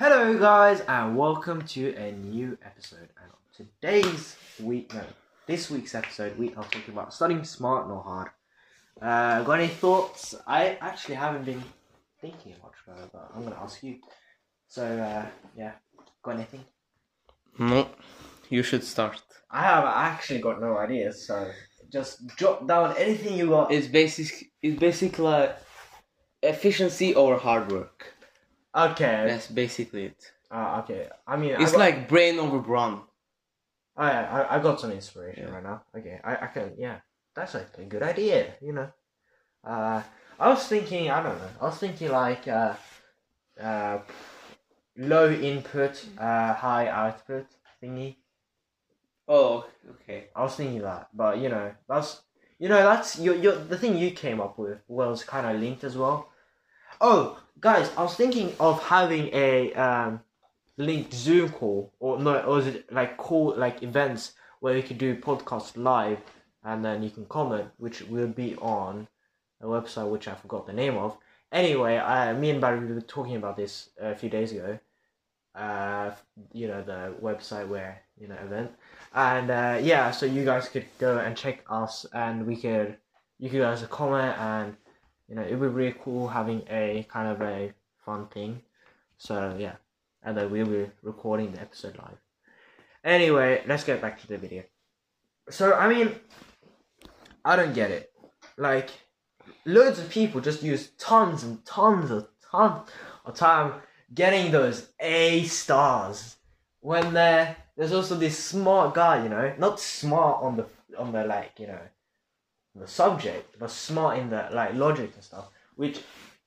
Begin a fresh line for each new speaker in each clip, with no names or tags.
Hello, guys, and welcome to a new episode. And today's week, no, this week's episode, we are talking about studying smart, not hard. Uh, got any thoughts? I actually haven't been thinking much about it, but I'm gonna ask you. So, uh, yeah, got anything?
No, you should start.
I have actually got no ideas, so just jot down anything you got.
It's basic. It's basically like efficiency over hard work.
Okay.
That's basically it.
Uh, okay. I mean, I got-
like brain over brawn.
Oh, yeah, I, I got some inspiration
Yeah.
right now. Okay, I, I can, yeah, that's like a good idea, you know. Uh, I was thinking, I don't know, I was thinking like, uh, uh, low input, uh, high output thingy.
Oh, okay.
I was thinking that, but you know, that's, you know, that's your, your, the thing you came up with was kind of linked as well. Oh, guys, I was thinking of having a, um, linked Zoom call or no, or is it like call like events where you could do podcast live and then you can comment, which will be on a website which I forgot the name of. Anyway, I, me and Barry were talking about this a few days ago. Uh, you know the website where you know event, and uh, yeah, so you guys could go and check us, and we could you could guys comment, and you know it would be really cool having a kind of a fun thing. So yeah and then we'll be recording the episode live. Anyway, let's get back to the video. So, I mean, I don't get it. Like, loads of people just use tons and tons of tons of time getting those A stars when there there's also this smart guy, you know, not smart on the on the like you know the subject, but smart in the like logic and stuff, which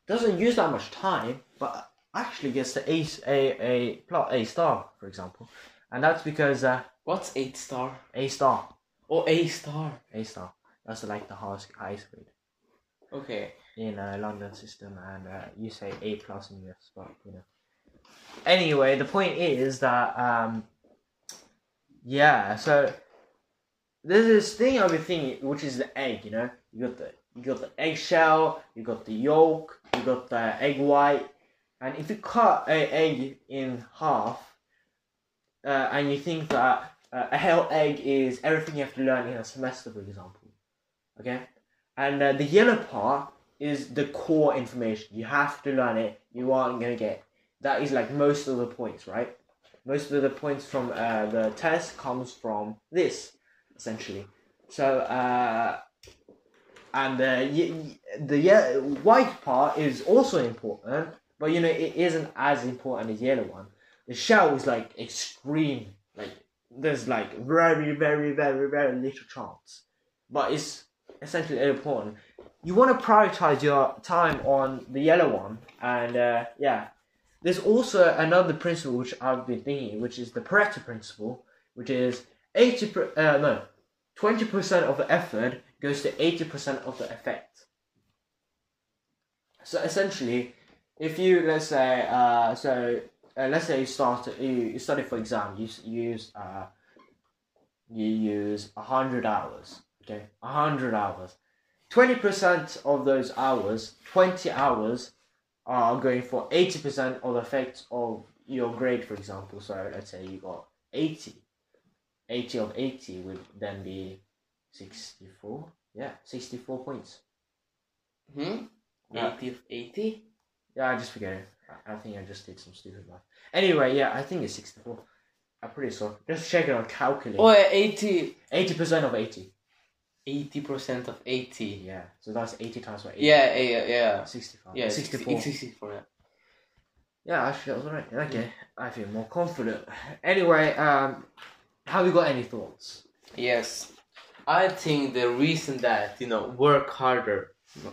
doesn't use that much time, but actually gets the A a a plot A star, for example, and that's because uh,
What's eight star?
A star,
Oh, A star.
A star, that's like the highest highest grade
Okay.
in a London system, and uh, you say A plus in US, but you know. Anyway, the point is that um, yeah, so there's this thing I've been thinking, which is the egg. You know, you got the you got the eggshell, you got the yolk, you got the egg white, and if you cut a egg in half, uh, and you think that uh, a whole egg is everything you have to learn in a semester, for example, okay, and uh, the yellow part is the core information. You have to learn it. You aren't gonna get. That is like most of the points, right? Most of the points from uh, the test comes from this, essentially. So, uh, and the y- the ye- white part is also important, but you know it isn't as important as the yellow one. The shell is like extreme, like there's like very, very, very, very little chance, but it's essentially important. You want to prioritize your time on the yellow one, and uh, yeah, there's also another principle which I've been thinking, which is the Pareto principle, which is eighty per, uh, no, twenty percent of the effort goes to eighty percent of the effect. So essentially, if you let's say uh, so uh, let's say you start you, you study for exam you, you use uh, you use a hundred hours okay? A hundred hours. Twenty percent of those hours twenty hours are going for eighty percent of the effects of your grade for example. So let's say you got 80 80 of 80 would then be 64 yeah 64 points
Hmm.
Yeah.
Eighty of eighty.
Yeah, I just forget it. I, I think I just did some stupid math. Anyway, yeah, I think it's 64. I'm pretty sure. Just check it on calculator.
Oh, yeah, 80.
80% of 80.
80 percent of eighty.
Yeah, so that's 80 times by 80.
Yeah, yeah, yeah.
65.
Yeah,
64.
64. 64 yeah.
Yeah, actually, that was right. Okay, I feel more confident. Anyway, um, have you got any thoughts?
Yes, I think the reason that you know work harder,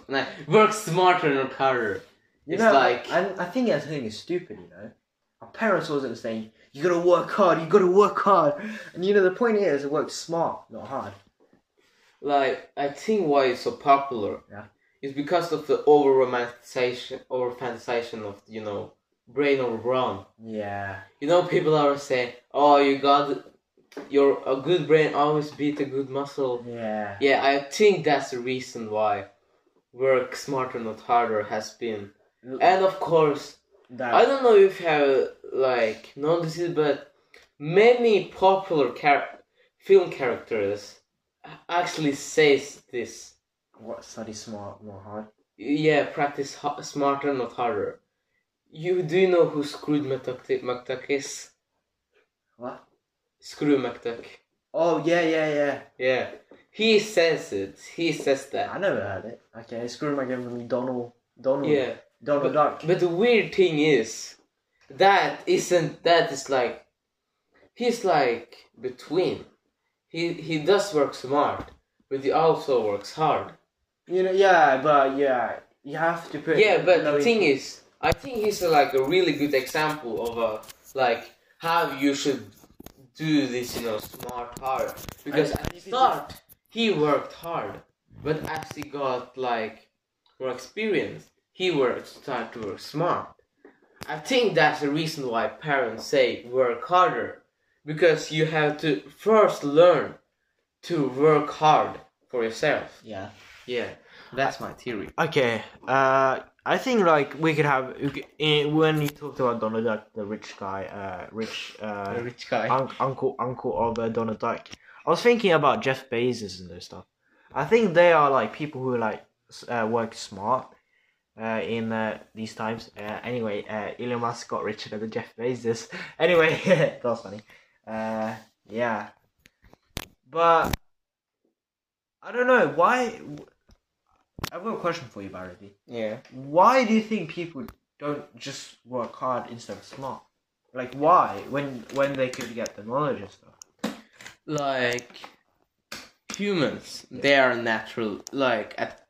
no, work smarter, not harder.
You
It's
know,
like-
I, I think that thing is stupid, you know? Our parents wasn't saying, you gotta work hard, you gotta work hard. And you know, the point is, work smart, not hard.
Like I think why it's so popular.
Yeah.
Is because of the over romanticization, over fantasization of you know brain over brawn.
Yeah.
You know, people are saying, "Oh, you got your a good brain always beat a good muscle."
Yeah.
Yeah, I think that's the reason why work smarter, not harder has been. And of course,
that
I don't know if you have like noticed it, but many popular char- film characters actually says this.
what study smart not hard.
Yeah, practice ha- smarter, not harder. You do you know who Scrooge McDuck is?
What?
Scrooge McDuck.
Oh yeah, yeah, yeah.
Yeah, he says it. He says that.
I never heard it. Okay, screw again from Donald. Donald.
Yeah,
Donald Duck.
but the weird thing is that isn't that is like he's like between. He he does work smart, but he also works hard.
You know, yeah, but yeah, you have to put.
Yeah, but the thing is, I think he's a, like a really good example of a like how you should do this, you know, smart hard. Because
I-
at the start he worked hard, but as he got like more experience, he worked started to work smart. I think that's the reason why parents say work harder, because you have to first learn to work hard for yourself.
Yeah.
Yeah, that's my theory.
Okay. Uh, I think like we could have we could- when you talked about Donald Duck, the rich guy, uh, rich uh,
A rich guy.
un- uncle uncle of uh, Donald Duck. I was thinking about Jeff Bezos and those stuff. I think they are like people who like uh, work smart uh, in uh, these times. Uh, anyway, uh, Elon Musk got richer than Jeff Bezos. Anyway, that was funny. Uh, yeah, but I don't know why. I've got a question for you, Barry.
Yeah.
Why do you think people don't just work hard instead of smart? Like why? When when they could get the knowledge and stuff.
like humans they are natural like at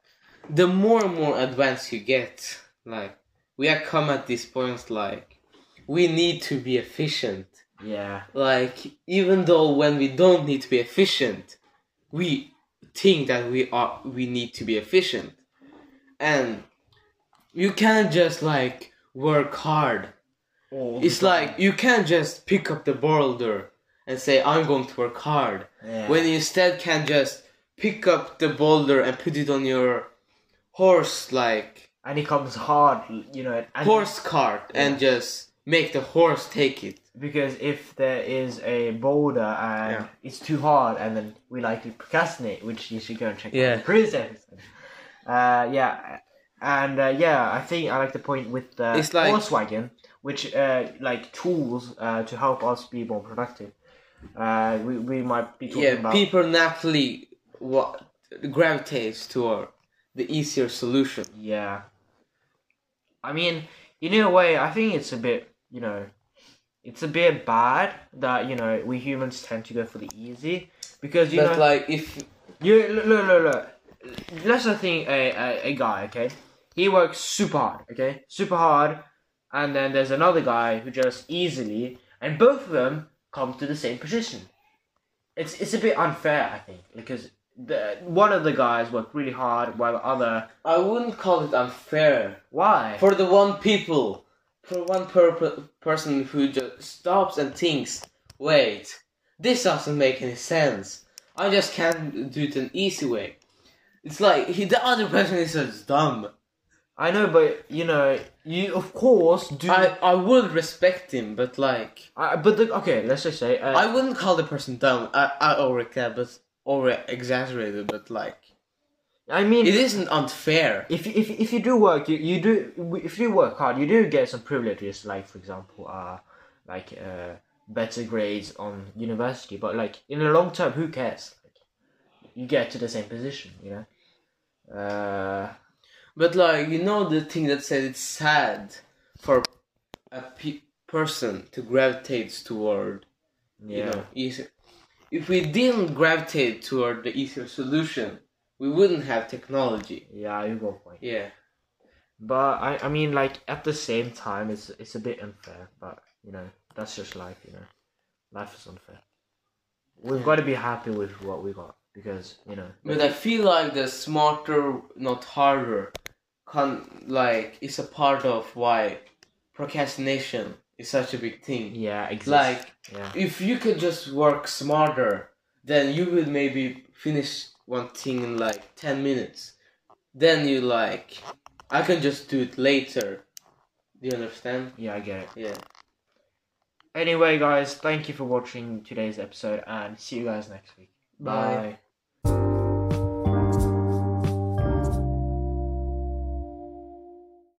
the more and more advanced you get like we have come at this point like we need to be efficient
Yeah.
like even though when we don't need to be efficient we think that we are we need to be efficient and you can't just like work hard
All
it's
time.
like you can't just pick up the boulder and say I'm going to work hard
yeah.
when you instead can just pick up the boulder and put it on your horse like
and it comes hard, you know.
Horse cart and just make the horse take it.
because if there is a boulder and
Yeah.
it's too hard, and then we like to procrastinate, which you should go and check out
Yeah.
the previous episode. Uh, yeah, and uh, yeah, I think I like the point with the
It's like-
Volkswagen, which uh, like tools uh, to help us be more productive. Uh, we, we might be talking
Yeah,
about
people naturally what gravitates toward the easier solution.
Yeah. I mean, in a way, I think it's a bit, you know, it's a bit bad that you know we humans tend to go for the easy because you
but
know
like if
you look look look. look. Let's think a, a a guy, okay? He works super hard, okay, super hard, and then there's another guy who just easily, and both of them come to the same position. It's it's a bit unfair, I think, because the one of the guys worked really hard while the other
I wouldn't call it unfair
why
for the one people, for one per- person who just stops and thinks, wait, this doesn't make any sense. I just can't do it an easy way. It's like he, the other person is just dumb.
I know, but you know, you of course do.
I, I would respect him, but like
I- but the, okay, let's just say. Uh,
I wouldn't call the person dumb. I I already over but over exaggerated, but like
I mean,
it isn't unfair.
if you- if if you do work, you, you do if you work hard, you do get some privileges. Like for example, uh, like uh, better grades on university. But like in the long term, who cares? Like, you get to the same position, you know. Uh,
But like you know the thing that said it's sad for a pe- person to gravitate toward
yeah.
you know easier. If we didn't gravitate toward the easier solution, we wouldn't have technology.
Yeah, you got a point.
Yeah.
But I, I mean, like at the same time, it's it's a bit unfair. But you know, that's just life. You know, life is unfair. We've got to be happy with what we got because you know.
But I feel like the smarter, not harder, con like is a part of why procrastination is such a big thing.
yeah, exactly.
Like
yeah,
if you could just work smarter, then you would maybe finish one thing in like ten minutes. Then you like, I can just do it later. Do you understand?
Yeah, I get it.
Yeah.
Anyway, guys, thank you for watching today's episode, and see you guys next week.
Bye.
Bye.